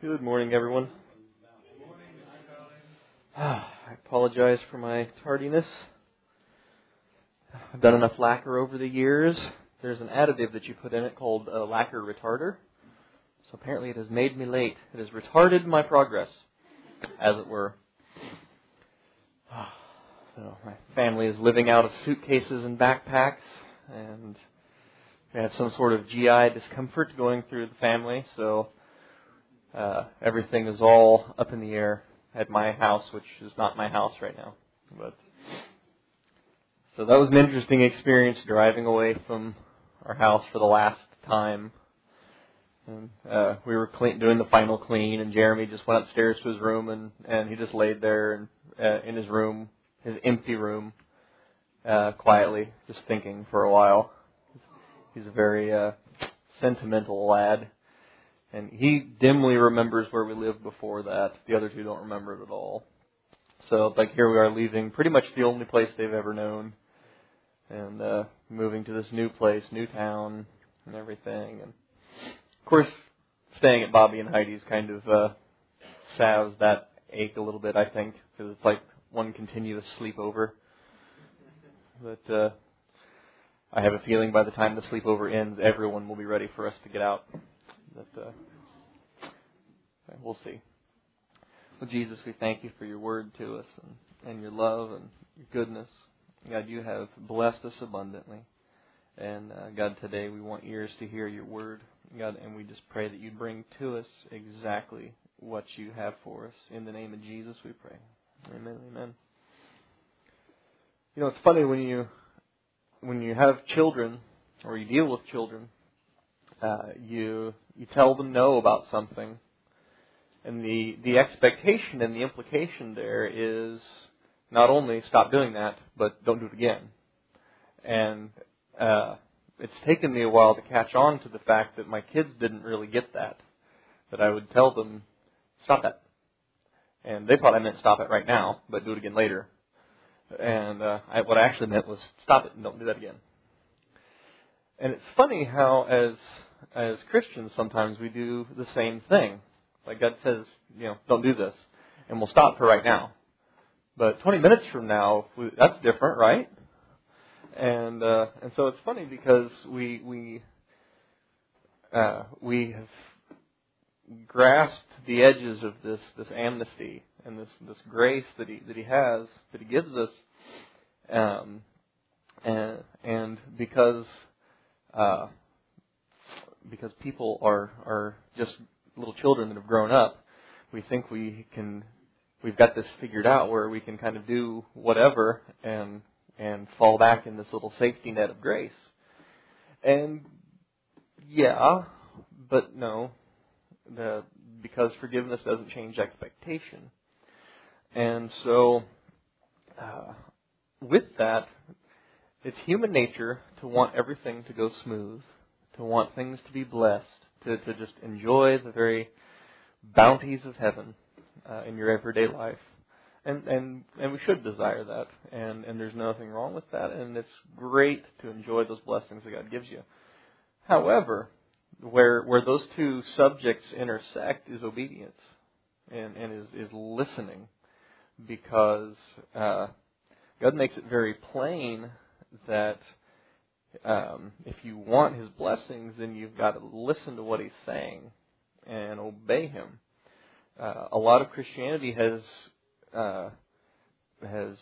Good morning, everyone. Ah, I apologize for my tardiness. I've done enough lacquer over the years. There's an additive that you put in it called a lacquer retarder. So apparently it has made me late. It has retarded my progress, as it were. Ah, so my family is living out of suitcases and backpacks, and had some sort of GI discomfort going through the family. So uh, everything is all up in the air at my house, which is not my house right now. But so that was an interesting experience driving away from our house for the last time. And uh, we were clean, doing the final clean, and Jeremy just went upstairs to his room, and and he just laid there and uh, in his room, his empty room, uh, quietly, just thinking for a while. He's a very uh, sentimental lad and he dimly remembers where we lived before that. The other two don't remember it at all. So, like, here we are leaving pretty much the only place they've ever known, and uh, moving to this new place, new town, and everything. And of course, staying at Bobby and Heidi's kind of uh, salves that ache a little bit, I think, because it's like one continuous sleepover. But uh, I have a feeling by the time the sleepover ends, everyone will be ready for us to get out. But uh, we'll see. Well, Jesus, we thank you for your word to us and, and your love and your goodness. God, you have blessed us abundantly. And uh, God, today we want ears to hear your word. God, and we just pray that you bring to us exactly what you have for us. In the name of Jesus, we pray. Amen. Amen. You know, it's funny when you when you have children or you deal with children, uh, you you tell them no about something, and the the expectation and the implication there is not only stop doing that, but don't do it again. And uh, it's taken me a while to catch on to the fact that my kids didn't really get that. That I would tell them, stop that. And they thought I meant stop it right now, but do it again later. And uh, I, what I actually meant was stop it and don't do that again. And it's funny how, as as Christians, sometimes we do the same thing. Like God says, you know, don't do this, and we'll stop for right now. But 20 minutes from now, that's different, right? And uh, and so it's funny because we we uh, we have grasped the edges of this this amnesty and this this grace that he that he has that he gives us, um, and and because uh, because people are are just little children that have grown up, we think we can we've got this figured out where we can kind of do whatever and and fall back in this little safety net of grace. And yeah, but no, the because forgiveness doesn't change expectation. And so uh, with that, it's human nature to want everything to go smooth to want things to be blessed, to, to just enjoy the very bounties of heaven uh, in your everyday life. And, and, and we should desire that. And, and there's nothing wrong with that. And it's great to enjoy those blessings that God gives you. However, where, where those two subjects intersect is obedience and, and is, is listening because uh, God makes it very plain that um, if you want his blessings, then you've got to listen to what he's saying and obey him. Uh, a lot of Christianity has uh, has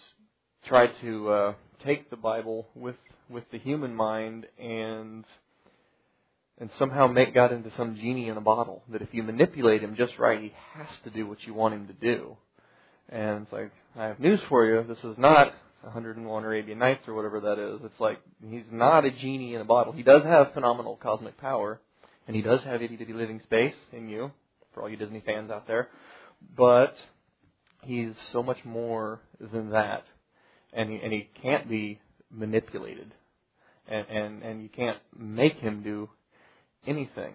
tried to uh, take the Bible with with the human mind and and somehow make God into some genie in a bottle. That if you manipulate him just right, he has to do what you want him to do. And it's like, I have news for you. This is not 101 Arabian Nights or whatever that is. It's like he's not a genie in a bottle. He does have phenomenal cosmic power, and he does have itty bitty living space in you, for all you Disney fans out there. But he's so much more than that, and he, and he can't be manipulated, and and and you can't make him do anything.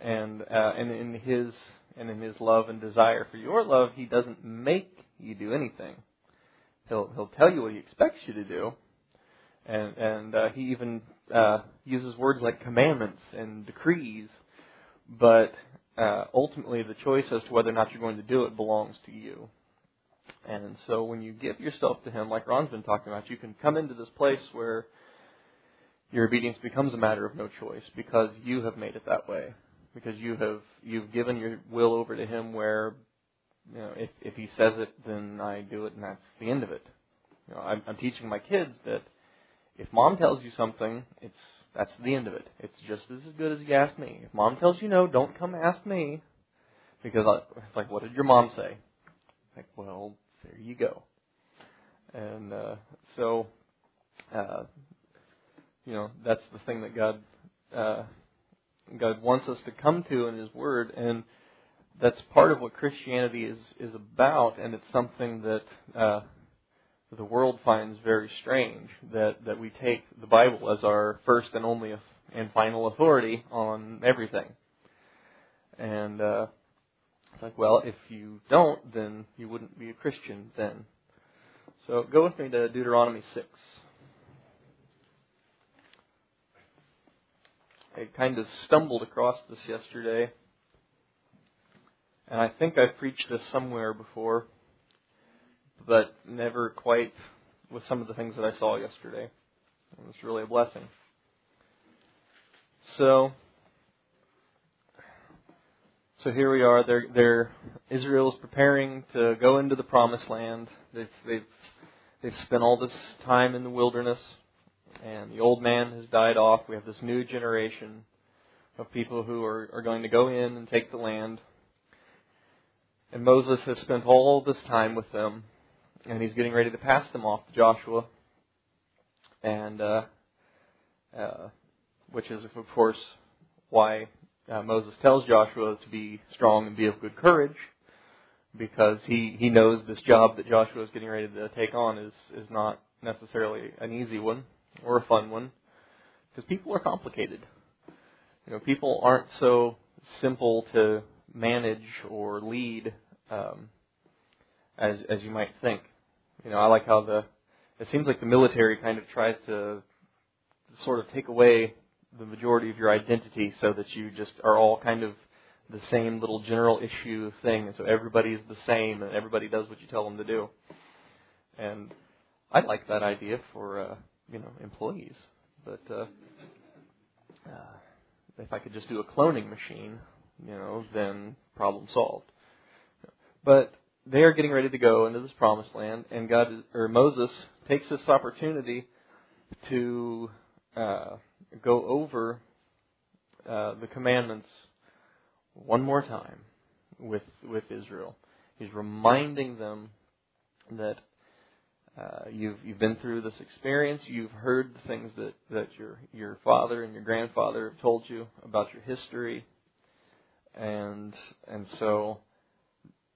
And uh, and in his and in his love and desire for your love, he doesn't make you do anything He'll he'll tell you what he expects you to do, and and uh, he even uh, uses words like commandments and decrees, but uh, ultimately the choice as to whether or not you're going to do it belongs to you. And so when you give yourself to Him, like Ron's been talking about, you can come into this place where your obedience becomes a matter of no choice because you have made it that way. Because you have you've given your will over to Him, where you know if if He says it, then I do it, and that's the end of it. You know, I'm, I'm teaching my kids that if Mom tells you something, it's that's the end of it. It's just as good as you ask me. If Mom tells you no, don't come ask me, because I, it's like, what did your mom say? Like, well, there you go. And uh, so, uh, you know, that's the thing that God uh, God wants us to come to in His Word, and that's part of what Christianity is is about, and it's something that uh, the world finds very strange. That that we take the Bible as our first and only and final authority on everything, and uh, it's like, well, if you don't, then you wouldn't be a Christian then. So go with me to Deuteronomy six. I kind of stumbled across this yesterday. And I think I've preached this somewhere before, but never quite with some of the things that I saw yesterday. It was really a blessing. So, so here we are. They're, they're Israel's preparing to go into the promised land. They've, they've, they've spent all this time in the wilderness and the old man has died off. We have this new generation of people who are, are going to go in and take the land. And Moses has spent all this time with them, and he's getting ready to pass them off to Joshua, and uh, uh, which is, of course, why uh, Moses tells Joshua to be strong and be of good courage, because he he knows this job that Joshua is getting ready to take on is is not necessarily an easy one or a fun one because people are complicated. You know, people aren't so simple to manage or lead um, as as you might think. You know, I like how the it seems like the military kind of tries to sort of take away the majority of your identity so that you just are all kind of the same little general issue thing, and so everybody's the same and everybody does what you tell them to do. And I like that idea for uh, you know employees. But uh, uh, if I could just do a cloning machine, you know, then problem solved. But they are getting ready to go into this promised land, and God or Moses takes this opportunity to uh, go over uh, the commandments one more time with with Israel. He's reminding them that uh, you've you've been through this experience. You've heard the things that that your your father and your grandfather have told you about your history, and and so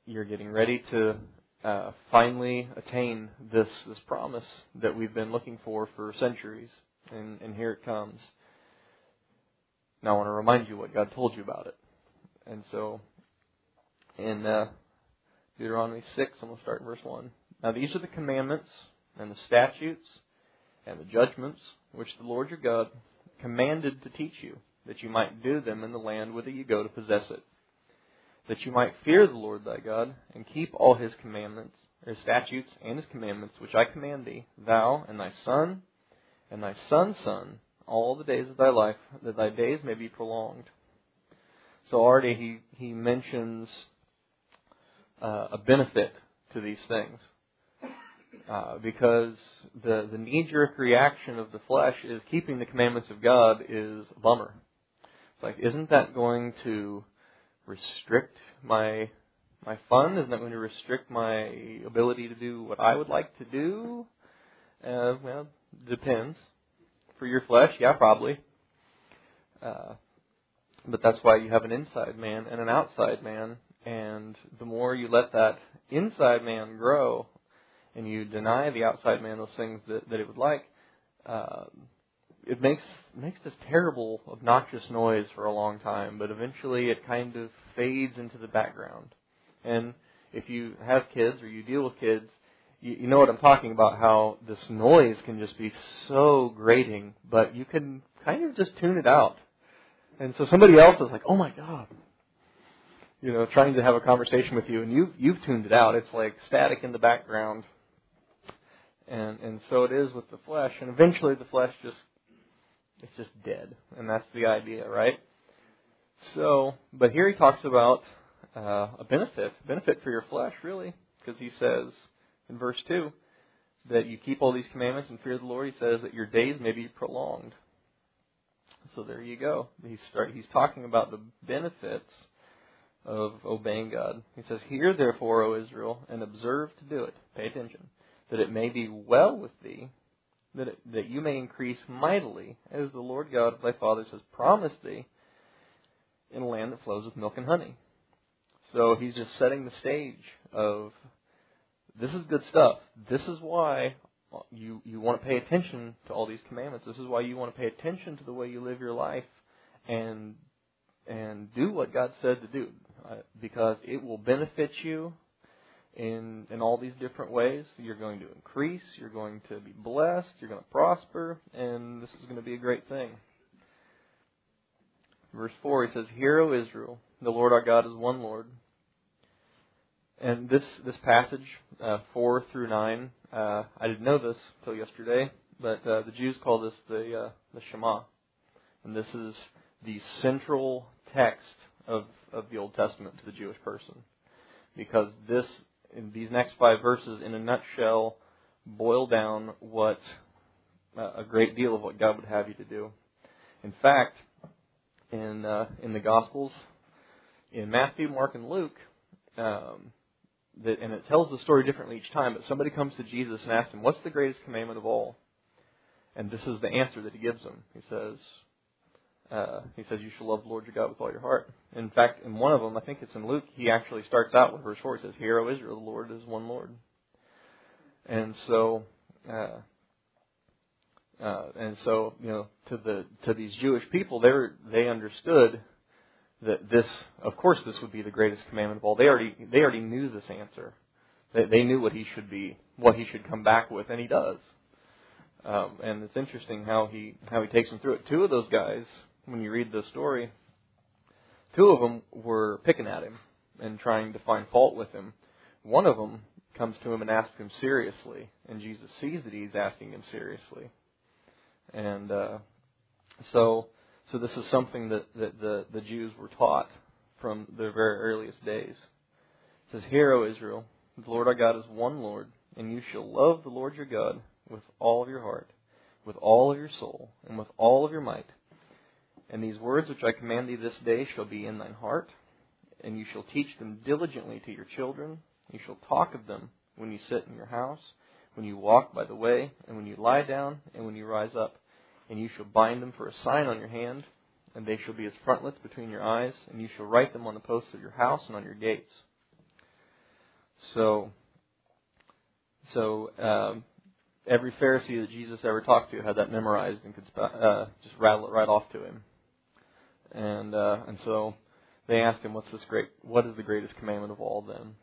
you're getting ready to uh, finally attain this this promise that we've been looking for for centuries, and and here it comes. Now I want to remind you what God told you about it, and so in uh, Deuteronomy six, I'm going to start in verse one. Now these are the commandments and the statutes and the judgments which the Lord your God commanded to teach you, that you might do them in the land whither you go to possess it, that you might fear the Lord thy God and keep all his commandments, his statutes and his commandments which I command thee, thou and thy son and thy son's son, all the days of thy life, that thy days may be prolonged. So already he, he mentions uh, a benefit to these things. Uh, because the the knee jerk reaction of the flesh is keeping the commandments of God is a bummer. It's like, isn't that going to restrict my my fun? Isn't that going to restrict my ability to do what I would like to do? Uh, well, depends. For your flesh, yeah, probably. Uh, but that's why you have an inside man and an outside man, and the more you let that inside man grow, and you deny the outside man those things that, that it would like, uh, it makes makes this terrible, obnoxious noise for a long time, but eventually it kind of fades into the background. And if you have kids or you deal with kids, you, you know what I'm talking about, how this noise can just be so grating, but you can kind of just tune it out. And so somebody else is like, oh my God, you know, trying to have a conversation with you, and you've, you've tuned it out. It's like static in the background. And, and so it is with the flesh. And eventually the flesh just, it's just dead. And that's the idea, right? So, but here he talks about uh, a benefit, benefit for your flesh, really, because he says in verse 2 that you keep all these commandments and fear the Lord. He says that your days may be prolonged. So there you go. He's, start, he's talking about the benefits of obeying God. He says, Hear therefore, O Israel, and observe to do it. Pay attention. That it may be well with thee, that, it, that you may increase mightily, as the Lord God of thy fathers has promised thee, in a land that flows with milk and honey. So he's just setting the stage of this is good stuff. This is why you you want to pay attention to all these commandments. This is why you want to pay attention to the way you live your life and and do what God said to do uh, because it will benefit you in in all these different ways. You're going to increase, you're going to be blessed, you're going to prosper, and this is going to be a great thing. Verse 4, he says, Hear, O Israel, the Lord our God is one Lord. And this, this passage, uh, 4 through 9, uh, I didn't know this until yesterday, but uh, the Jews call this the, uh, the Shema. And this is the central text of, of the Old Testament to the Jewish person. Because this, in these next five verses, in a nutshell, boil down what uh, a great deal of what God would have you to do. In fact, in uh, in the Gospels, in Matthew, Mark, and Luke, um, that, and it tells the story differently each time. But somebody comes to Jesus and asks him, "What's the greatest commandment of all?" And this is the answer that he gives them. He says, uh, "He says you shall love the Lord your God with all your heart." In fact, in one of them, I think it's in Luke, he actually starts out with verse four. He says, "Hear, O Israel, the Lord is one Lord." And so. Uh, uh, and so, you know, to the to these Jewish people, they they understood that this, of course, this would be the greatest commandment of all. They already they already knew this answer. They, they knew what he should be, what he should come back with, and he does. Um, and it's interesting how he how he takes them through it. Two of those guys, when you read the story, two of them were picking at him and trying to find fault with him. One of them comes to him and asks him seriously, and Jesus sees that he's asking him seriously. And uh, so so this is something that, that the, the Jews were taught from their very earliest days. It says, Hear, O Israel, the Lord our God is one Lord, and you shall love the Lord your God with all of your heart, with all of your soul, and with all of your might. And these words which I command thee this day shall be in thine heart, and you shall teach them diligently to your children. You shall talk of them when you sit in your house, when you walk by the way, and when you lie down, and when you rise up and you shall bind them for a sign on your hand, and they shall be as frontlets between your eyes, and you shall write them on the posts of your house and on your gates. So, so um, every Pharisee that Jesus ever talked to had that memorized and could uh, just rattle it right off to him. And uh, and so they ask him, "What's this great? What is the greatest commandment of all?" Then,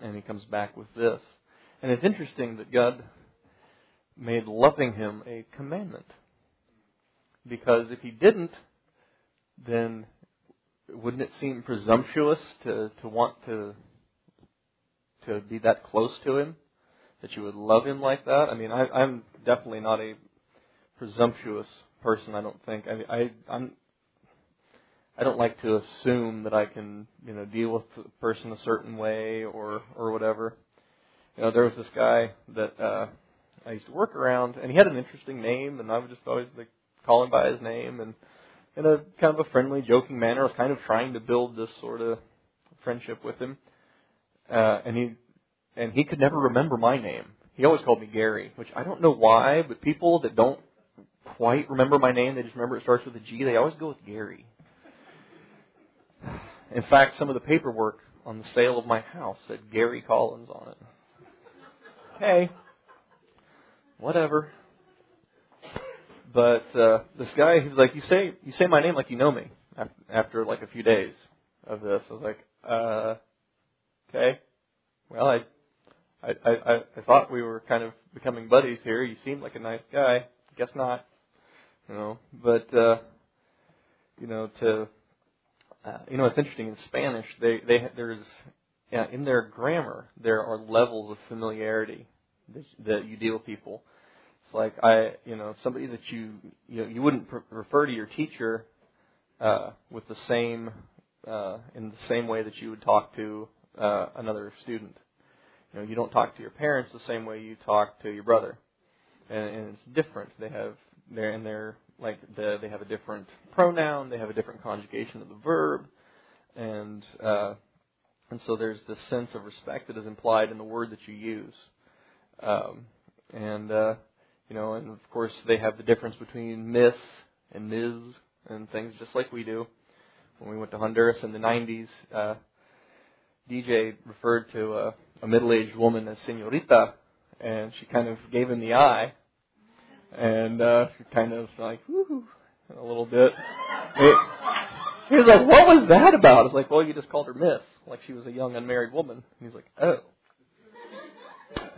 and he comes back with this. And it's interesting that God made loving Him a commandment. Because if he didn't, then wouldn't it seem presumptuous to, to want to to be that close to him? That you would love him like that? I mean, I, I'm definitely not a presumptuous person. I don't think. I I I'm I don't like to assume that I can you know deal with a person a certain way or or whatever. You know, there was this guy that uh, I used to work around, and he had an interesting name, and I would just always like call him by his name and in a kind of a friendly, joking manner. I was kind of trying to build this sort of friendship with him. Uh, and he and he could never remember my name. He always called me Gary, which I don't know why, but people that don't quite remember my name, they just remember it starts with a G, they always go with Gary. In fact, some of the paperwork on the sale of my house said Gary Collins on it. Okay. Whatever. But uh, this guy, he was like, "You say you say my name like you know me." After, after like a few days of this, I was like, "Uh, okay. Well, I I, I I thought we were kind of becoming buddies here. You seem like a nice guy. Guess not. You know, but uh, you know to uh, you know it's interesting in Spanish. They they there's yeah, in their grammar there are levels of familiarity that, that you deal with people. It's like I you know somebody that you you know, you wouldn't pr- refer to your teacher uh, with the same uh, in the same way that you would talk to uh, another student. You know, you don't talk to your parents the same way you talk to your brother, and, and it's different. They have they're and they're like the, they have a different pronoun, they have a different conjugation of the verb, and uh, and so there's this sense of respect that is implied in the word that you use, um, and uh, you know, and of course they have the difference between Miss and Ms. and things just like we do. When we went to Honduras in the 90s, uh, DJ referred to a, a middle-aged woman as señorita, and she kind of gave him the eye, and uh, she kind of like woohoo a little bit. It, he was like, "What was that about?" I was like, "Well, you just called her Miss, like she was a young unmarried woman." And he's like, "Oh,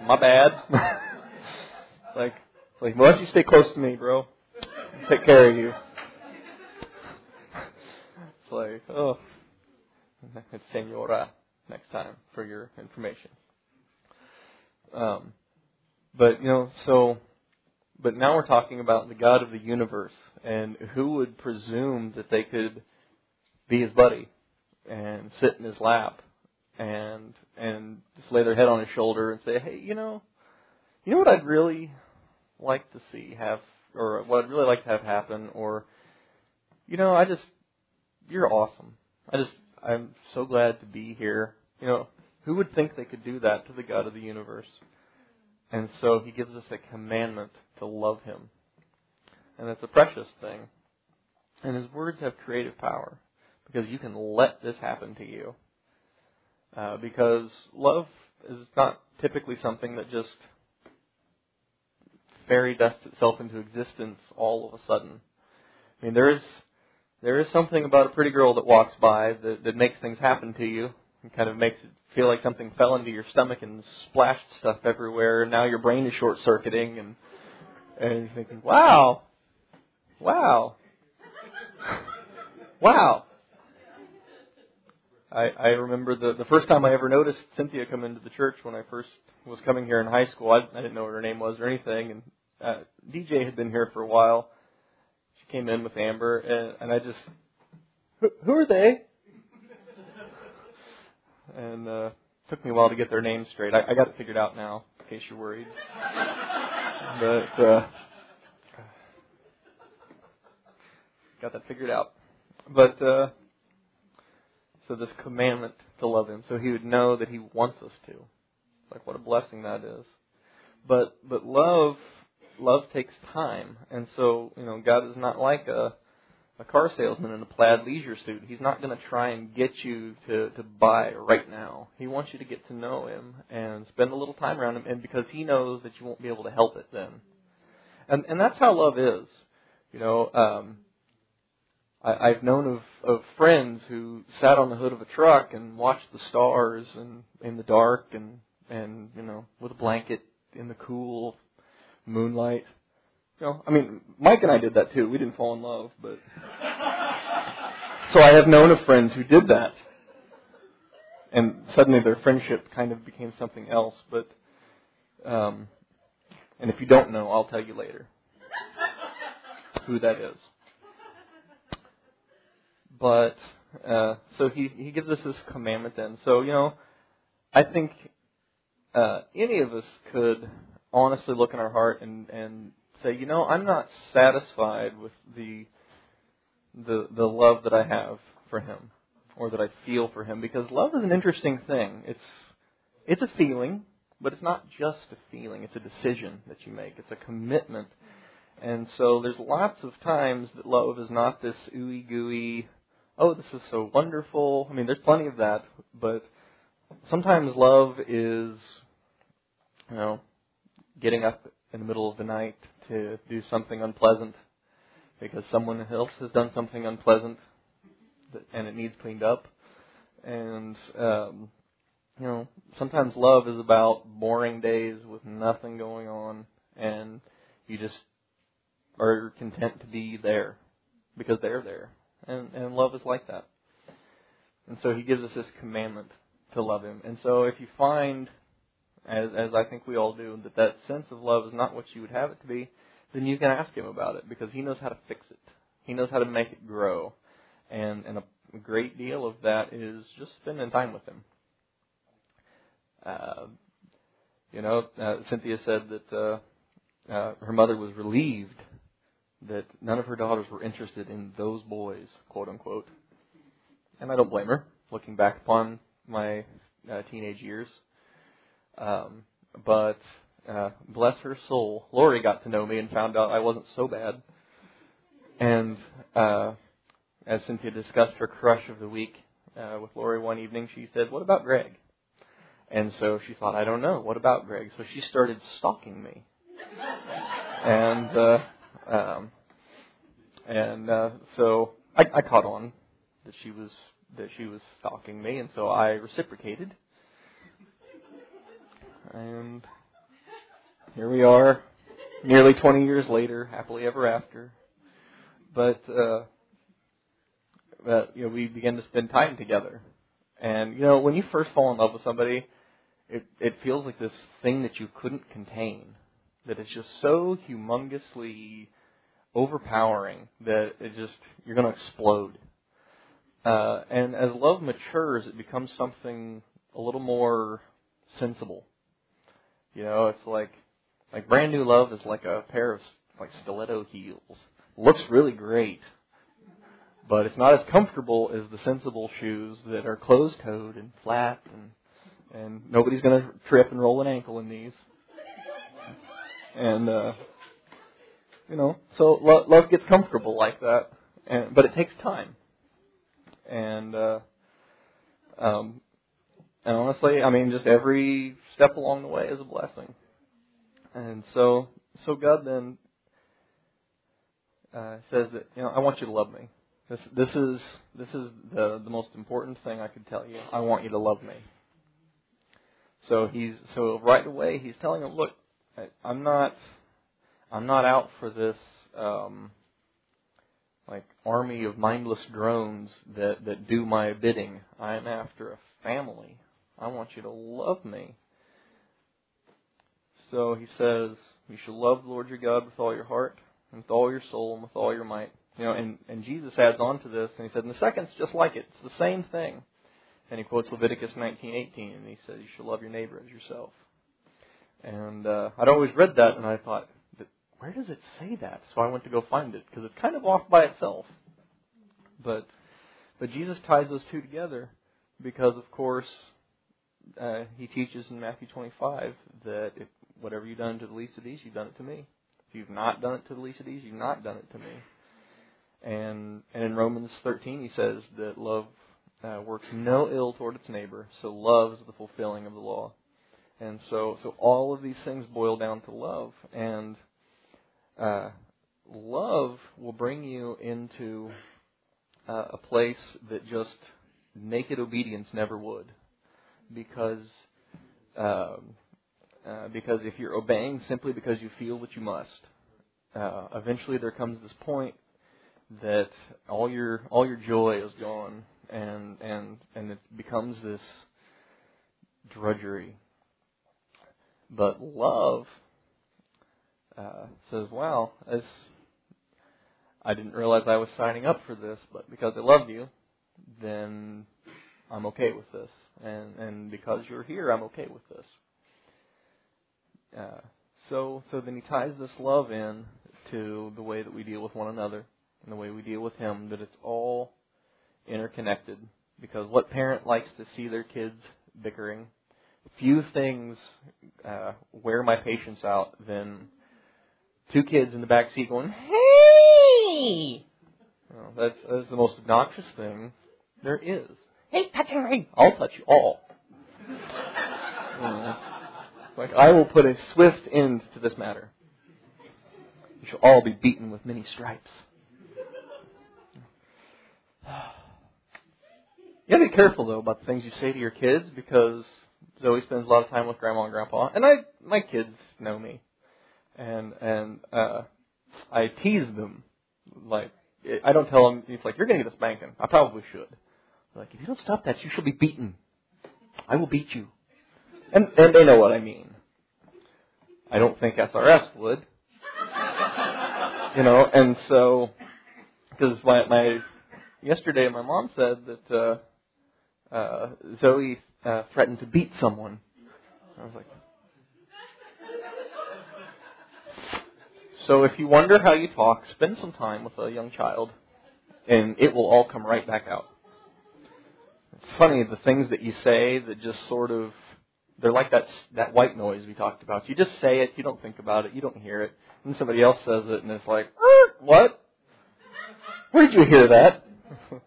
my bad." like, like, why don't you stay close to me, bro? I'll take care of you. It's like, oh, it's Senora next time for your information. Um, but you know, so, but now we're talking about the God of the universe, and who would presume that they could be his buddy and sit in his lap and and just lay their head on his shoulder and say, hey, you know, you know what I'd really like to see have, or what I'd really like to have happen, or, you know, I just, you're awesome. I just, I'm so glad to be here. You know, who would think they could do that to the God of the universe? And so he gives us a commandment to love him. And it's a precious thing. And his words have creative power because you can let this happen to you. Uh, because love is not typically something that just fairy dusts itself into existence all of a sudden. I mean, there is there is something about a pretty girl that walks by that, that makes things happen to you and kind of makes it feel like something fell into your stomach and splashed stuff everywhere. And now your brain is short circuiting and and you're thinking, wow, wow, wow. I, I remember the the first time I ever noticed Cynthia come into the church when I first was coming here in high school. I, I didn't know what her name was or anything, and uh, DJ had been here for a while. She came in with Amber, and, and I just, who, who are they? And uh, took me a while to get their names straight. I, I got it figured out now, in case you're worried. but uh, got that figured out. But uh, so this commandment to love Him, so He would know that He wants us to. Like what a blessing that is. But but love love takes time, and so you know God is not like a a car salesman in a plaid leisure suit. He's not going to try and get you to to buy right now. He wants you to get to know him and spend a little time around him, and because he knows that you won't be able to help it then. And and that's how love is. You know, um, I, I've known of of friends who sat on the hood of a truck and watched the stars and in the dark and and you know with a blanket in the cool moonlight. You know, I mean, Mike and I did that too. We didn't fall in love, but so I have known of friends who did that, and suddenly their friendship kind of became something else. But, um, and if you don't know, I'll tell you later who that is. But uh, so he he gives us this commandment then. So you know, I think uh, any of us could honestly look in our heart and and say, you know, I'm not satisfied with the the the love that I have for him or that I feel for him because love is an interesting thing. It's it's a feeling, but it's not just a feeling. It's a decision that you make. It's a commitment. And so there's lots of times that love is not this ooey gooey, oh, this is so wonderful. I mean, there's plenty of that, but sometimes love is, you know, getting up in the middle of the night to do something unpleasant because someone else has done something unpleasant and it needs cleaned up. And um, you know, sometimes love is about boring days with nothing going on, and you just are content to be there because they're there, and and love is like that. And so he gives us this commandment to love him. And so if you find, as as I think we all do, that that sense of love is not what you would have it to be, then you can ask him about it because he knows how to fix it. He knows how to make it grow, and and a great deal of that is just spending time with him. Uh, you know, uh, Cynthia said that uh, uh, her mother was relieved that none of her daughters were interested in those boys, quote unquote. And I don't blame her, looking back upon my uh, teenage years. Um, but uh, bless her soul, Lori got to know me and found out I wasn't so bad. And uh, as Cynthia discussed her crush of the week uh, with Lori one evening, she said, "What about Greg?" And so she thought, "I don't know. What about Greg?" So she started stalking me. and uh, um, and uh, so I, I caught on that she was that she was stalking me, and so I reciprocated. And here we are, nearly 20 years later, happily ever after. But uh, but you know, we begin to spend time together. And you know, when you first fall in love with somebody, it it feels like this thing that you couldn't contain. that is just so humongously overpowering that it just you're going to explode. Uh, and as love matures, it becomes something a little more sensible. You know, it's like like brand new love is like a pair of like stiletto heels. Looks really great, but it's not as comfortable as the sensible shoes that are closed toed and flat and and nobody's going to trip and roll an ankle in these. And uh you know, so lo- love gets comfortable like that, and but it takes time. And uh um and honestly, I mean just every step along the way is a blessing. And so so God then uh, says that you know I want you to love me. This this is this is the the most important thing I could tell you. I want you to love me. So he's so right away he's telling him, look, I, I'm not I'm not out for this um, like army of mindless drones that that do my bidding. I am after a family. I want you to love me. So he says, you shall love the Lord your God with all your heart, and with all your soul, and with all your might. You know, and, and Jesus adds on to this, and he said, and the second's just like it. It's the same thing. And he quotes Leviticus 19:18, and he says, "You shall love your neighbor as yourself." And uh, I'd always read that, and I thought, where does it say that? So I went to go find it because it's kind of off by itself. But but Jesus ties those two together because, of course, uh, he teaches in Matthew 25 that if whatever you've done to the least of these, you've done it to me. If you've not done it to the least of these, you've not done it to me. And and in Romans 13, he says that love uh, works no ill toward its neighbor, so love is the fulfilling of the law. And so so all of these things boil down to love, and uh, love will bring you into uh, a place that just naked obedience never would, because. Um, uh, because if you're obeying simply because you feel that you must, uh, eventually there comes this point that all your all your joy is gone, and and and it becomes this drudgery. But love uh, says, "Wow, as I didn't realize I was signing up for this, but because I love you, then I'm okay with this, and and because you're here, I'm okay with this." Uh, so, so then he ties this love in to the way that we deal with one another and the way we deal with him, that it's all interconnected. Because what parent likes to see their kids bickering? Few things uh, wear my patience out than two kids in the back seat going, "Hey!" Well, that's that's the most obnoxious thing there is. Hey, touching me! I'll touch you all. Like, I will put a swift end to this matter. You shall all be beaten with many stripes. You gotta be careful though about the things you say to your kids because Zoe spends a lot of time with grandma and grandpa, and I my kids know me, and and uh, I tease them like I don't tell them it's like you're to get a spanking. I probably should. Like if you don't stop that, you shall be beaten. I will beat you, and and they know what I mean. I don't think SRS would, you know, and so because my my yesterday my mom said that uh, uh, Zoe uh, threatened to beat someone. I was like, so if you wonder how you talk, spend some time with a young child, and it will all come right back out. It's funny the things that you say that just sort of they're like that that white noise we talked about. You just say it, you don't think about it, you don't hear it, and somebody else says it, and it's like, what? Where did you hear that?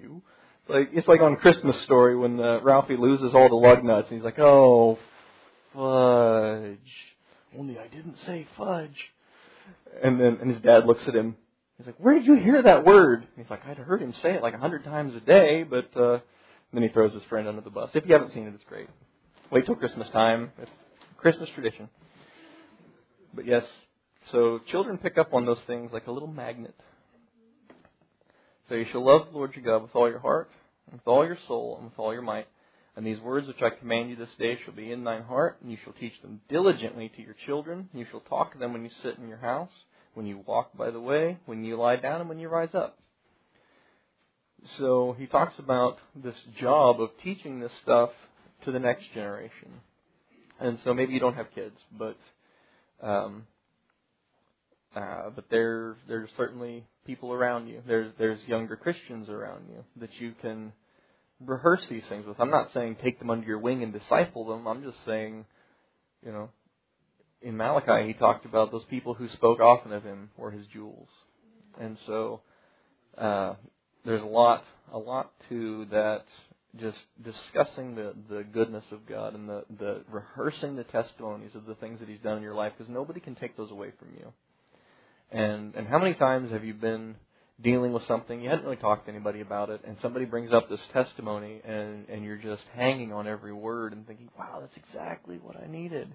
you. Like it's like on Christmas Story when uh, Ralphie loses all the lug nuts, and he's like, "Oh, fudge! Only I didn't say fudge." And then and his dad looks at him. He's like, "Where did you hear that word?" And he's like, "I'd heard him say it like a hundred times a day, but." uh then he throws his friend under the bus. If you haven't seen it, it's great. Wait till Christmas time. It's Christmas tradition. But yes, so children pick up on those things like a little magnet. So you shall love the Lord your God with all your heart, and with all your soul, and with all your might. And these words which I command you this day shall be in thine heart, and you shall teach them diligently to your children. You shall talk of them when you sit in your house, when you walk by the way, when you lie down, and when you rise up. So he talks about this job of teaching this stuff to the next generation. And so maybe you don't have kids, but um, uh, but there there's certainly people around you. There's there's younger Christians around you that you can rehearse these things with. I'm not saying take them under your wing and disciple them. I'm just saying, you know, in Malachi he talked about those people who spoke often of him were his jewels, and so uh, there's a lot a lot to that. Just discussing the the goodness of God and the the rehearsing the testimonies of the things that He's done in your life, because nobody can take those away from you. And and how many times have you been dealing with something you hadn't really talked to anybody about it, and somebody brings up this testimony, and and you're just hanging on every word and thinking, wow, that's exactly what I needed,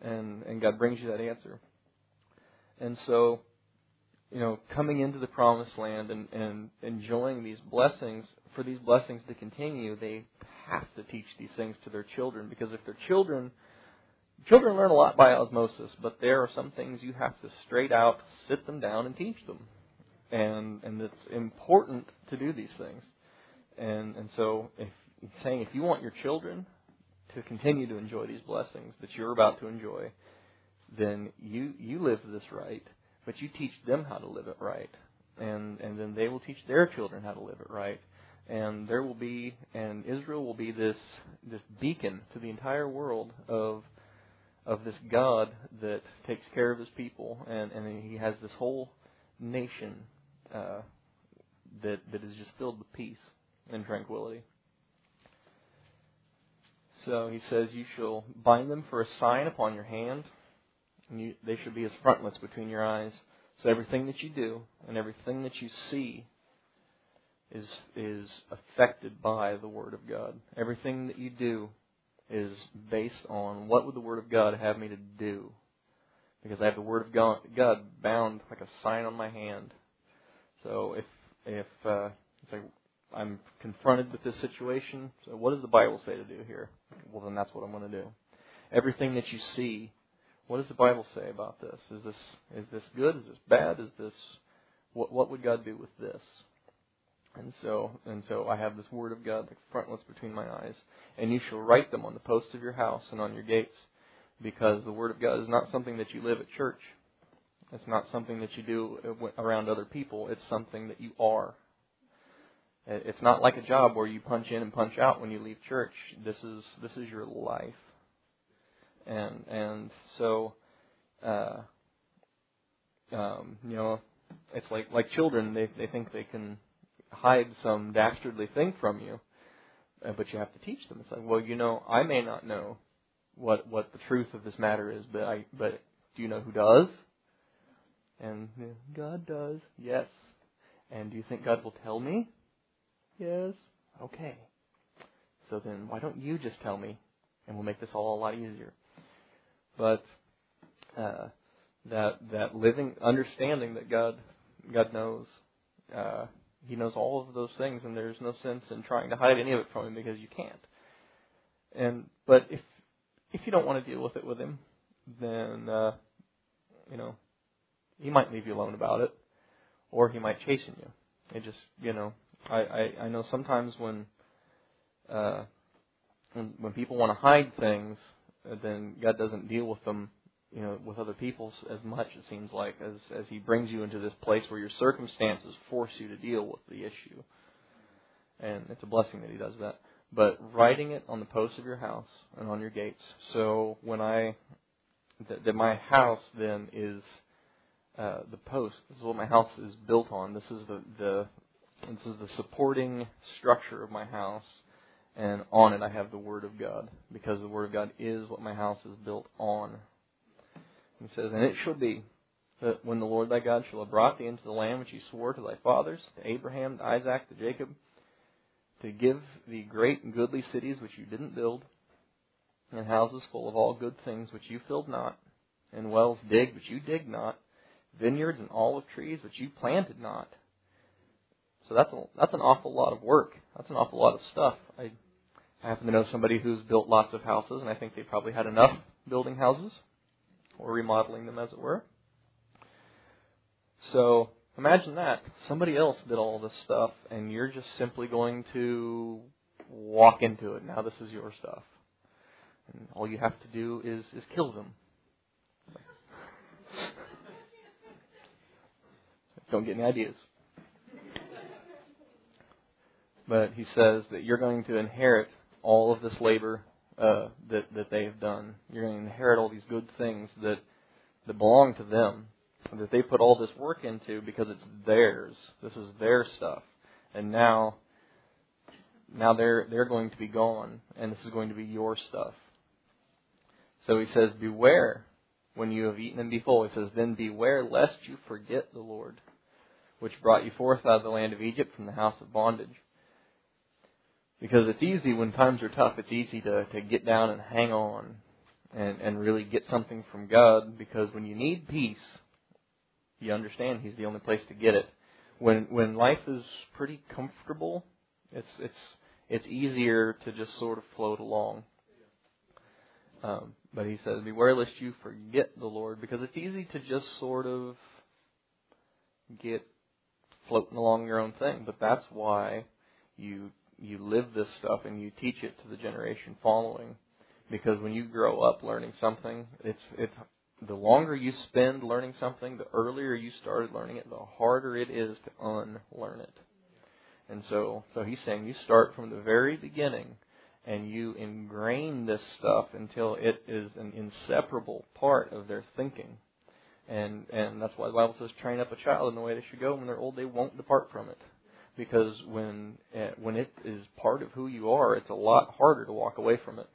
and and God brings you that answer. And so, you know, coming into the promised land and and enjoying these blessings, for these blessings to continue, they have to teach these things to their children because if their children Children learn a lot by osmosis, but there are some things you have to straight out sit them down and teach them. And and it's important to do these things. And and so if saying if you want your children to continue to enjoy these blessings that you're about to enjoy, then you you live this right, but you teach them how to live it right. And and then they will teach their children how to live it right. And there will be and Israel will be this this beacon to the entire world of of this God that takes care of his people, and, and he has this whole nation uh, that that is just filled with peace and tranquility. So he says, "You shall bind them for a sign upon your hand, and you, they shall be as frontlets between your eyes." So everything that you do and everything that you see is is affected by the Word of God. Everything that you do is based on what would the Word of God have me to do? Because I have the Word of God, God bound like a sign on my hand. So if if uh, it's like I'm confronted with this situation, so what does the Bible say to do here? Well, then that's what I'm going to do. Everything that you see, what does the Bible say about this? Is this is this good? Is this bad? Is this what what would God do with this? And so, and so I have this word of God like frontlets between my eyes. And you shall write them on the posts of your house and on your gates, because the word of God is not something that you live at church. It's not something that you do around other people. It's something that you are. It's not like a job where you punch in and punch out when you leave church. This is this is your life. And and so, uh, um, you know, it's like like children. They they think they can hide some dastardly thing from you, uh, but you have to teach them. It's like, well, you know, I may not know what what the truth of this matter is, but I but do you know who does? And God does. Yes. And do you think God will tell me? Yes. Okay. So then why don't you just tell me and we'll make this all a lot easier. But uh, that that living understanding that God God knows. Uh, he knows all of those things, and there's no sense in trying to hide any of it from him because you can't. And but if if you don't want to deal with it with him, then uh, you know he might leave you alone about it, or he might chasten you. It just you know I I, I know sometimes when uh, when when people want to hide things, then God doesn't deal with them you know, with other people as much, it seems like, as, as He brings you into this place where your circumstances force you to deal with the issue. And it's a blessing that He does that. But writing it on the posts of your house and on your gates. So when I, that, that my house then is uh, the post. This is what my house is built on. This is the, the this is the supporting structure of my house, and on it I have the Word of God because the Word of God is what my house is built on. He says, And it shall be that when the Lord thy God shall have brought thee into the land which he swore to thy fathers, to Abraham, to Isaac, to Jacob, to give thee great and goodly cities which you didn't build, and houses full of all good things which you filled not, and wells digged which you digged not, vineyards and olive trees which you planted not. So that's a, that's an awful lot of work. That's an awful lot of stuff. I, I happen to know somebody who's built lots of houses, and I think they probably had enough building houses or remodeling them, as it were. So imagine that. Somebody else did all this stuff, and you're just simply going to walk into it. Now this is your stuff. And all you have to do is, is kill them. Don't get any ideas. But he says that you're going to inherit all of this labor uh, that that they have done. You're going to inherit all these good things that that belong to them, that they put all this work into because it's theirs. This is their stuff, and now now they're they're going to be gone, and this is going to be your stuff. So he says, "Beware when you have eaten and be full." He says, "Then beware lest you forget the Lord, which brought you forth out of the land of Egypt from the house of bondage." Because it's easy when times are tough, it's easy to, to get down and hang on and, and really get something from God because when you need peace, you understand He's the only place to get it. When when life is pretty comfortable, it's it's it's easier to just sort of float along. Um, but he says, Beware lest you forget the Lord, because it's easy to just sort of get floating along your own thing. But that's why you you live this stuff and you teach it to the generation following. Because when you grow up learning something, it's it's the longer you spend learning something, the earlier you started learning it, the harder it is to unlearn it. And so so he's saying you start from the very beginning and you ingrain this stuff until it is an inseparable part of their thinking. And and that's why the Bible says train up a child in the way they should go. When they're old, they won't depart from it because when uh, when it is part of who you are, it's a lot harder to walk away from it.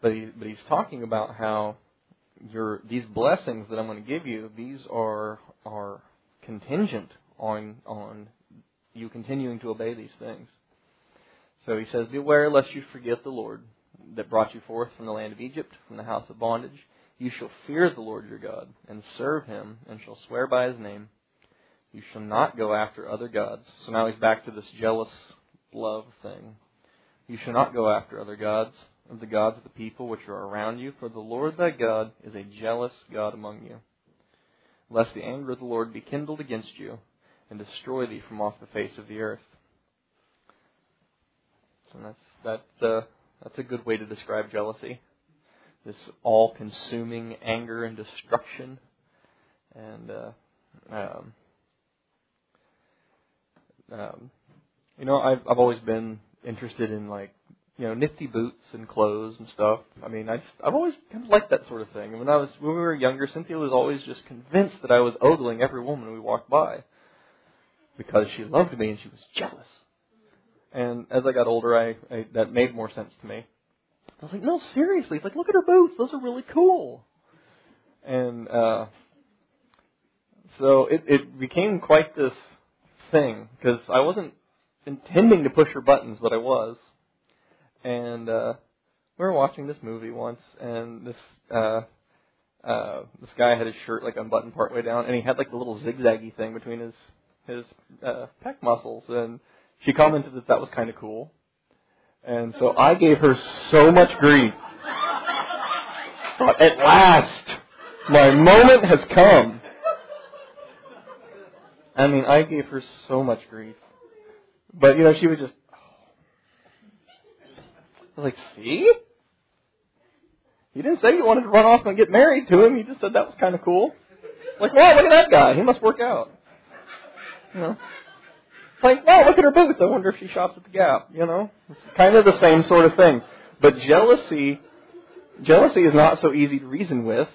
But he, but he's talking about how your these blessings that I'm going to give you, these are are contingent on on you continuing to obey these things. So he says, Beware lest you forget the Lord that brought you forth from the land of Egypt, from the house of bondage. You shall fear the Lord your God, and serve him, and shall swear by his name you shall not go after other gods. So now he's back to this jealous love thing. You shall not go after other gods, of the gods of the people which are around you, for the Lord thy God is a jealous God among you. Lest the anger of the Lord be kindled against you, and destroy thee from off the face of the earth. So that's that. Uh, that's a good way to describe jealousy. This all-consuming anger and destruction, and uh, um, um, you know, I've I've always been interested in like you know nifty boots and clothes and stuff. I mean, I just, I've always kind of liked that sort of thing. And when I was when we were younger, Cynthia was always just convinced that I was ogling every woman we walked by because she loved me and she was jealous. And as I got older, I, I that made more sense to me. I was like, no, seriously, it's like look at her boots; those are really cool. And uh, so it it became quite this thing because I wasn't intending to push her buttons, but I was. And uh, we were watching this movie once, and this uh, uh, this guy had his shirt like unbuttoned part way down, and he had like the little zigzaggy thing between his his uh, pec muscles, and she commented that that was kind of cool, and so I gave her so much grief. But at last, my moment has come. I mean, I gave her so much grief, but you know, she was just. I was like, see? You didn't say you wanted to run off and get married to him. You just said that was kind of cool. Like, wow, look at that guy. He must work out. You know? Like, wow, look at her boots. I wonder if she shops at the Gap. You know? It's kind of the same sort of thing. But jealousy, jealousy is not so easy to reason with.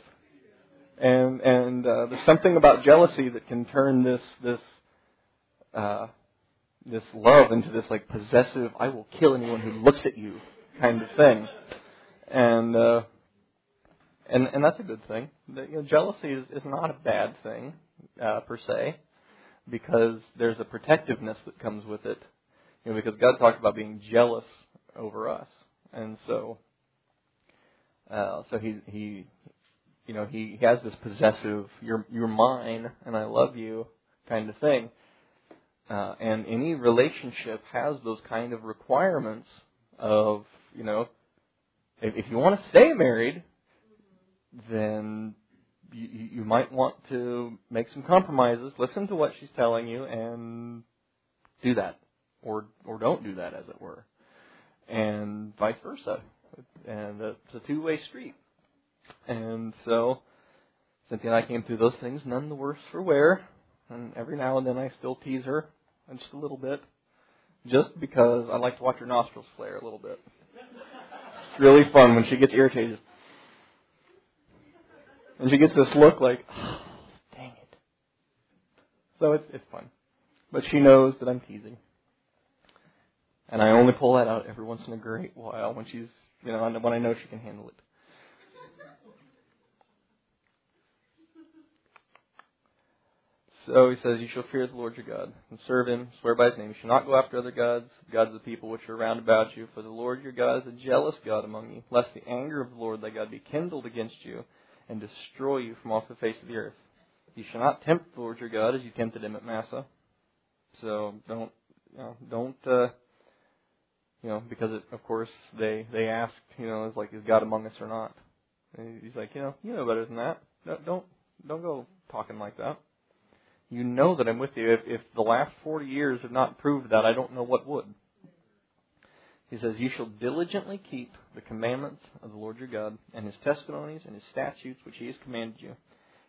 And, and, uh, there's something about jealousy that can turn this, this, uh, this love into this like possessive, I will kill anyone who looks at you kind of thing. And, uh, and and that's a good thing. The, you know, jealousy is, is not a bad thing uh, per se, because there's a protectiveness that comes with it. You know, because God talked about being jealous over us, and so uh, so he he you know he, he has this possessive you're you're mine and I love you kind of thing. Uh, and any relationship has those kind of requirements of you know if, if you want to stay married then you, you might want to make some compromises, listen to what she's telling you, and do that, or or don't do that, as it were, and vice versa. And it's a two-way street. And so Cynthia and I came through those things, none the worse for wear. And every now and then I still tease her, just a little bit, just because I like to watch her nostrils flare a little bit. It's really fun when she gets irritated. And she gets this look like, oh, dang it. So it's, it's fun. But she knows that I'm teasing. And I only pull that out every once in a great while when she's, you know, when I know she can handle it. So he says, You shall fear the Lord your God, and serve him, swear by his name. You shall not go after other gods, gods of the people which are round about you, for the Lord your God is a jealous God among you, lest the anger of the Lord thy God be kindled against you, and destroy you from off the face of the earth. You shall not tempt the Lord your God as you tempted him at Massah. So don't, you know, don't, uh, you know, because it, of course they they asked, you know, it's like is God among us or not? And he's like, you know, you know better than that. No, don't don't go talking like that. You know that I'm with you. If if the last forty years have not proved that, I don't know what would. He says, You shall diligently keep the commandments of the Lord your God, and his testimonies and his statutes which he has commanded you.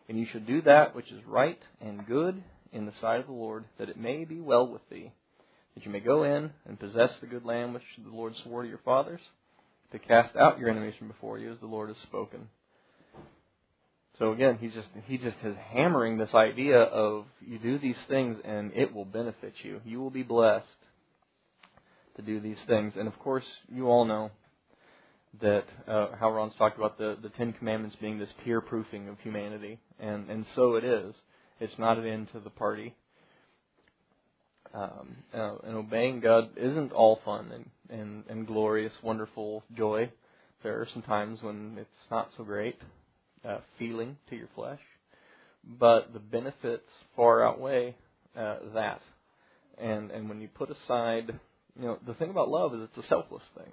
And you shall do that which is right and good in the sight of the Lord, that it may be well with thee, that you may go in and possess the good land which the Lord swore to your fathers, to cast out your enemies from before you, as the Lord has spoken. So again, he's just he just is hammering this idea of you do these things and it will benefit you. You will be blessed to do these things. And of course, you all know that uh, how Ron's talked about the the Ten Commandments being this peer proofing of humanity, and and so it is. It's not an end to the party. Um, uh, and obeying God isn't all fun and, and and glorious, wonderful joy. There are some times when it's not so great, uh, feeling to your flesh, but the benefits far outweigh uh, that. And and when you put aside you know, the thing about love is it's a selfless thing.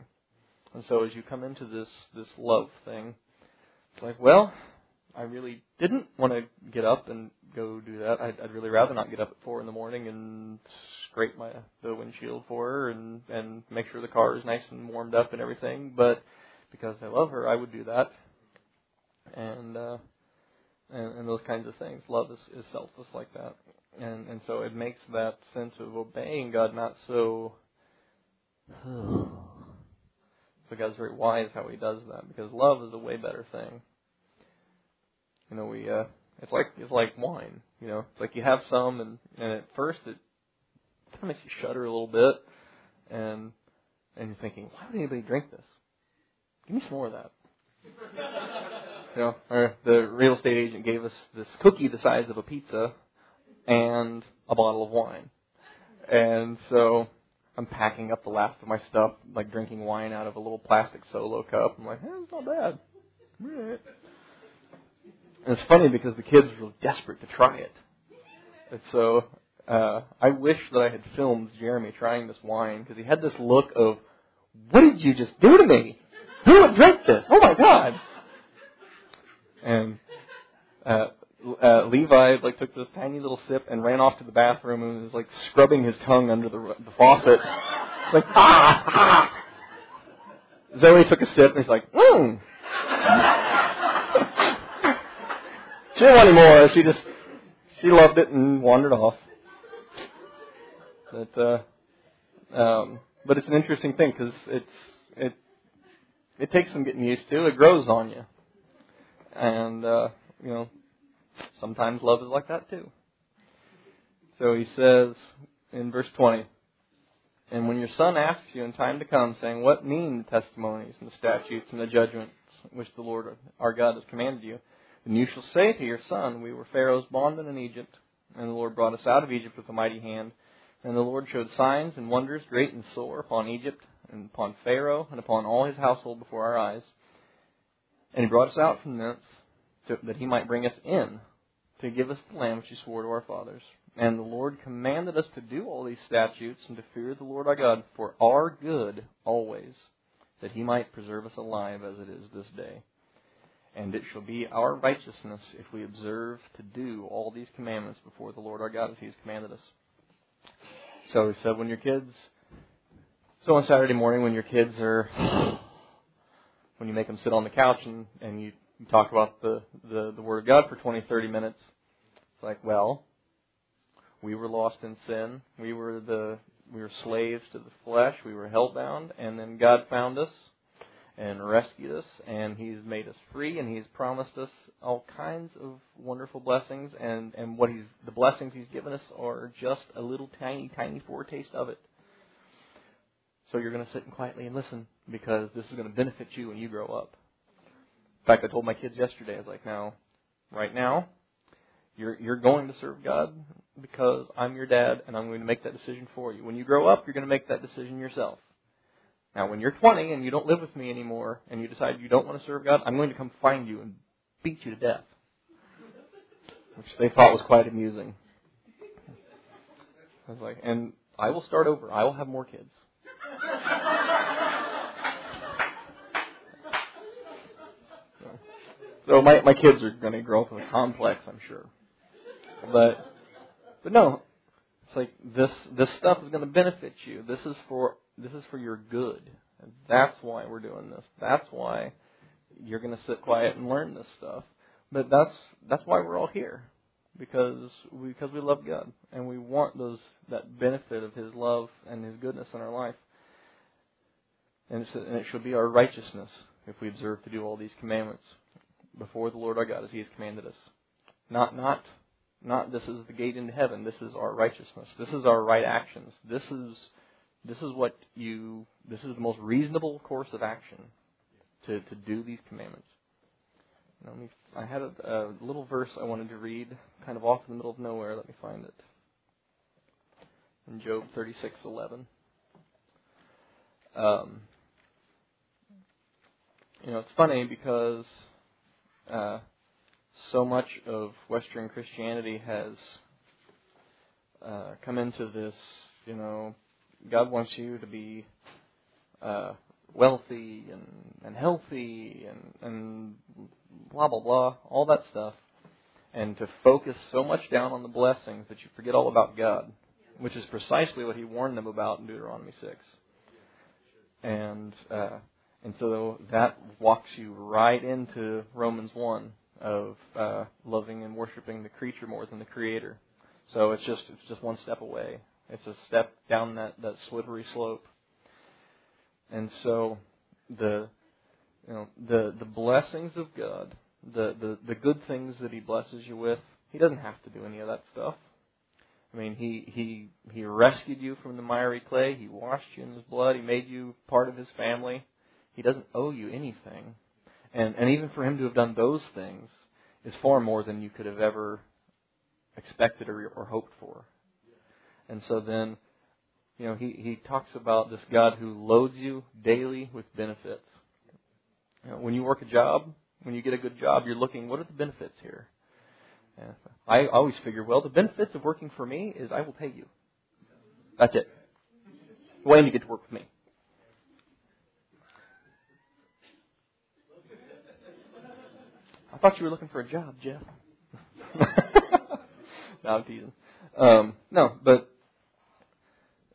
And so as you come into this this love thing, it's like, well, I really didn't want to get up and go do that. I'd, I'd really rather not get up at four in the morning and scrape my the windshield for her and and make sure the car is nice and warmed up and everything. But because I love her, I would do that. And uh, and, and those kinds of things. Love is, is selfless like that. And and so it makes that sense of obeying God not so so God's very wise how He does that because love is a way better thing. You know, we uh, it's like it's like wine. You know, it's like you have some, and and at first it kind of makes you shudder a little bit, and and you're thinking, why would anybody drink this? Give me some more of that. you know, or the real estate agent gave us this cookie the size of a pizza and a bottle of wine, and so I'm packing up the last of my stuff, like drinking wine out of a little plastic solo cup. I'm like, eh, it's not bad. And it's funny because the kids were desperate to try it. And so uh, I wish that I had filmed Jeremy trying this wine because he had this look of, "What did you just do to me? Who would drink this? Oh my god!" And uh, uh, Levi like took this tiny little sip and ran off to the bathroom and was like scrubbing his tongue under the, the faucet, like ah ah. Zoe took a sip and he's like, mmm. she didn't want any more. She just she loved it and wandered off. But uh, um, but it's an interesting thing because it's it it takes some getting used to. It grows on you, and uh, you know sometimes love is like that too. So he says in verse 20, and when your son asks you in time to come, saying, What mean the testimonies and the statutes and the judgments which the Lord our God has commanded you? Then you shall say to your son, We were Pharaoh's bondmen in Egypt, and the Lord brought us out of Egypt with a mighty hand. And the Lord showed signs and wonders great and sore upon Egypt, and upon Pharaoh, and upon all his household before our eyes. And he brought us out from thence, to, that he might bring us in, to give us the land which he swore to our fathers. And the Lord commanded us to do all these statutes, and to fear the Lord our God for our good always, that he might preserve us alive as it is this day. And it shall be our righteousness if we observe to do all these commandments before the Lord our God as he has commanded us. So he said, when your kids, so on Saturday morning when your kids are, when you make them sit on the couch and, and you talk about the, the, the Word of God for 20, 30 minutes, it's like, well, we were lost in sin. We were the, we were slaves to the flesh. We were hellbound. And then God found us and rescued us, and He's made us free, and He's promised us all kinds of wonderful blessings, and and what He's the blessings He's given us are just a little tiny, tiny foretaste of it. So you're going to sit and quietly and listen because this is going to benefit you when you grow up. In fact, I told my kids yesterday, I was like, now, right now, you're you're going to serve God because I'm your dad, and I'm going to make that decision for you. When you grow up, you're going to make that decision yourself. Now, when you're 20 and you don't live with me anymore and you decide you don't want to serve God, I'm going to come find you and beat you to death. Which they thought was quite amusing. I was like, and I will start over. I will have more kids. So my my kids are going to grow up with a complex, I'm sure. But but no, it's like this this stuff is going to benefit you. This is for this is for your good. And that's why we're doing this. That's why you're going to sit quiet and learn this stuff. But that's that's why we're all here. Because we because we love God and we want those that benefit of his love and his goodness in our life. And, and it should be our righteousness if we observe to do all these commandments before the Lord our God as he has commanded us. Not not not this is the gate into heaven. This is our righteousness. This is our right actions. This is this is what you this is the most reasonable course of action to, to do these commandments. Let me, I had a, a little verse I wanted to read, kind of off in the middle of nowhere. Let me find it. In Job thirty six eleven. Um, you know, it's funny because uh, so much of Western Christianity has uh, come into this, you know, God wants you to be uh, wealthy and, and healthy and, and blah, blah, blah, all that stuff. And to focus so much down on the blessings that you forget all about God, which is precisely what he warned them about in Deuteronomy 6. And, uh, and so that walks you right into Romans 1 of uh, loving and worshiping the creature more than the creator. So it's just it's just one step away. It's a step down that, that slippery slope. And so the you know the the blessings of God, the, the, the good things that he blesses you with, he doesn't have to do any of that stuff. I mean, he, he, he rescued you from the miry clay. He washed you in his blood. He made you part of his family. He doesn't owe you anything. And, and even for him to have done those things is far more than you could have ever expected or, or hoped for. And so then you know, he, he talks about this God who loads you daily with benefits. You know, when you work a job, when you get a good job, you're looking, what are the benefits here? And I always figure, well, the benefits of working for me is I will pay you. That's it. Wayne, you get to work with me. I thought you were looking for a job, Jeff. no, I'm teasing. Um, no, but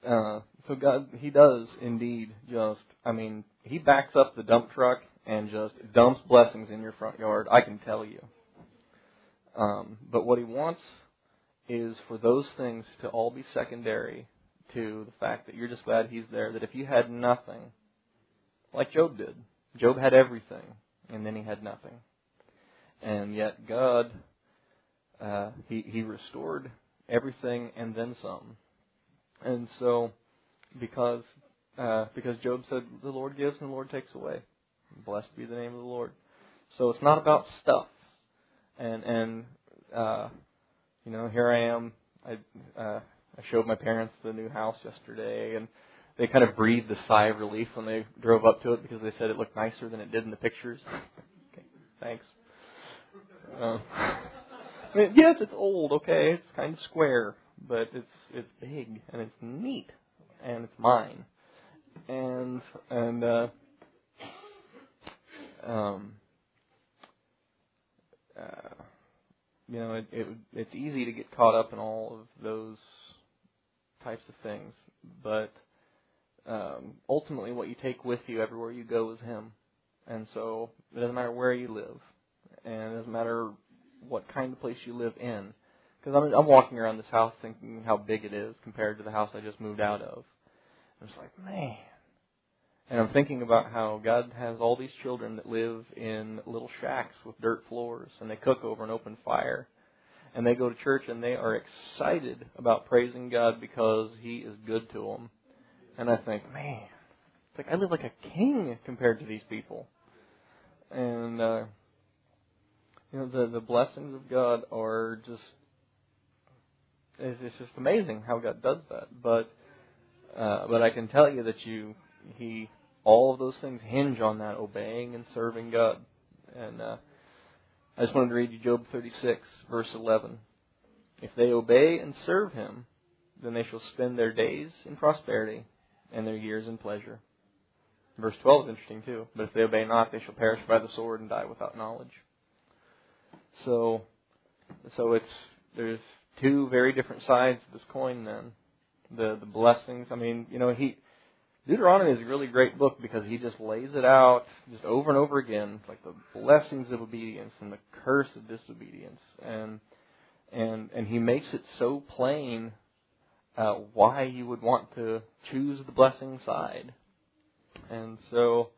uh, so God, He does indeed just. I mean, He backs up the dump truck and just dumps blessings in your front yard. I can tell you. Um, but what He wants is for those things to all be secondary to the fact that you're just glad He's there. That if you had nothing, like Job did, Job had everything, and then he had nothing, and yet God, uh, He He restored everything and then some. And so, because uh, because Job said, "The Lord gives and the Lord takes away." Blessed be the name of the Lord. So it's not about stuff. And and uh, you know, here I am. I uh, I showed my parents the new house yesterday, and they kind of breathed a sigh of relief when they drove up to it because they said it looked nicer than it did in the pictures. okay, thanks. Uh, I mean, yes, it's old. Okay, it's kind of square, but it's it's big and it's neat and it's mine. And and uh, um, uh, you know, it, it it's easy to get caught up in all of those types of things, but um, ultimately, what you take with you everywhere you go is Him. And so it doesn't matter where you live, and it doesn't matter what kind of place you live in. Because I'm, I'm walking around this house thinking how big it is compared to the house I just moved out of. And it's like, man. And I'm thinking about how God has all these children that live in little shacks with dirt floors, and they cook over an open fire. And they go to church and they are excited about praising God because He is good to them. And I think, man, it's like I live like a king compared to these people. And uh, you know the the blessings of God are just it's, just amazing how God does that. But uh, but I can tell you that you he all of those things hinge on that obeying and serving God. And uh, I just wanted to read you Job 36 verse 11. If they obey and serve Him, then they shall spend their days in prosperity and their years in pleasure. Verse 12 is interesting too. But if they obey not, they shall perish by the sword and die without knowledge. So, so it's there's two very different sides of this coin. Then, the the blessings. I mean, you know, he Deuteronomy is a really great book because he just lays it out just over and over again, like the blessings of obedience and the curse of disobedience, and and and he makes it so plain uh, why you would want to choose the blessing side, and so.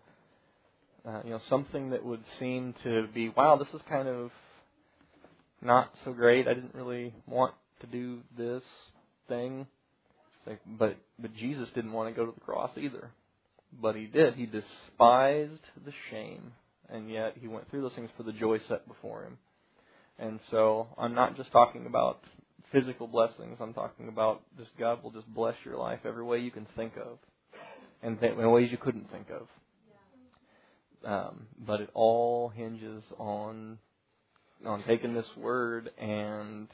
Uh, you know, something that would seem to be, wow, this is kind of not so great. I didn't really want to do this thing. Like, but but Jesus didn't want to go to the cross either. But he did. He despised the shame, and yet he went through those things for the joy set before him. And so I'm not just talking about physical blessings. I'm talking about just God will just bless your life every way you can think of, and th- in ways you couldn't think of. Um, but it all hinges on on taking this word and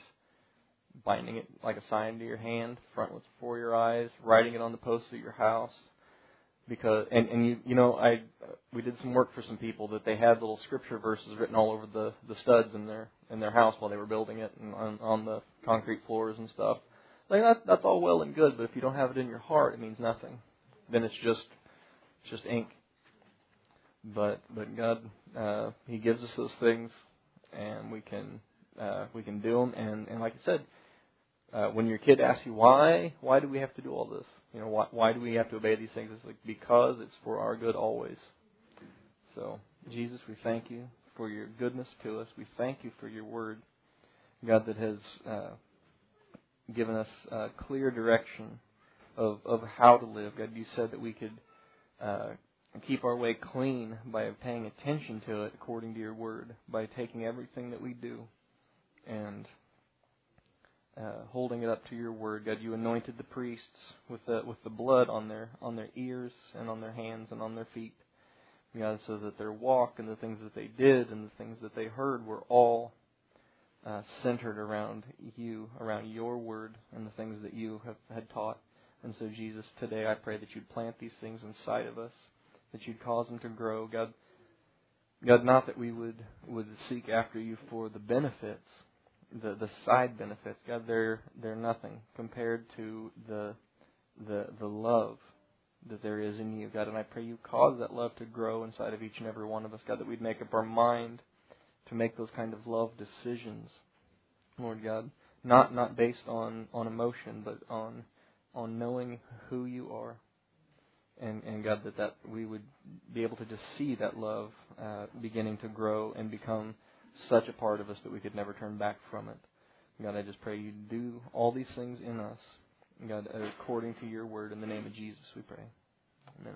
binding it like a sign to your hand, frontlets before your eyes, writing it on the posts of your house. Because and and you you know I we did some work for some people that they had little scripture verses written all over the the studs in their in their house while they were building it and on, on the concrete floors and stuff. Like that that's all well and good, but if you don't have it in your heart, it means nothing. Then it's just it's just ink. But but God uh, He gives us those things and we can uh, we can do them. And, and like I said, uh, when your kid asks you why, why do we have to do all this? You know, why, why do we have to obey these things? It's like because it's for our good always. So, Jesus, we thank you for your goodness to us. We thank you for your word, God, that has uh, given us uh, clear direction of of how to live. God, you said that we could uh, and keep our way clean by paying attention to it according to your word, by taking everything that we do and uh, holding it up to your word. God, you anointed the priests with the with the blood on their on their ears and on their hands and on their feet. God, so that their walk and the things that they did and the things that they heard were all uh, centered around you, around your word and the things that you have had taught. And so, Jesus, today I pray that you'd plant these things inside of us, that you'd cause them to grow. God, God, not that we would would seek after you for the benefits, the the side benefits. God, they're they're nothing compared to the the the love that there is in you, God. And I pray you cause that love to grow inside of each and every one of us, God, that we'd make up our mind to make those kind of love decisions, Lord God. Not not based on, on emotion, but on on knowing who you are. And, and God, that, that we would be able to just see that love uh, beginning to grow and become such a part of us that we could never turn back from it. God, I just pray you do all these things in us God, according to your word, in the name of Jesus, we pray. Amen.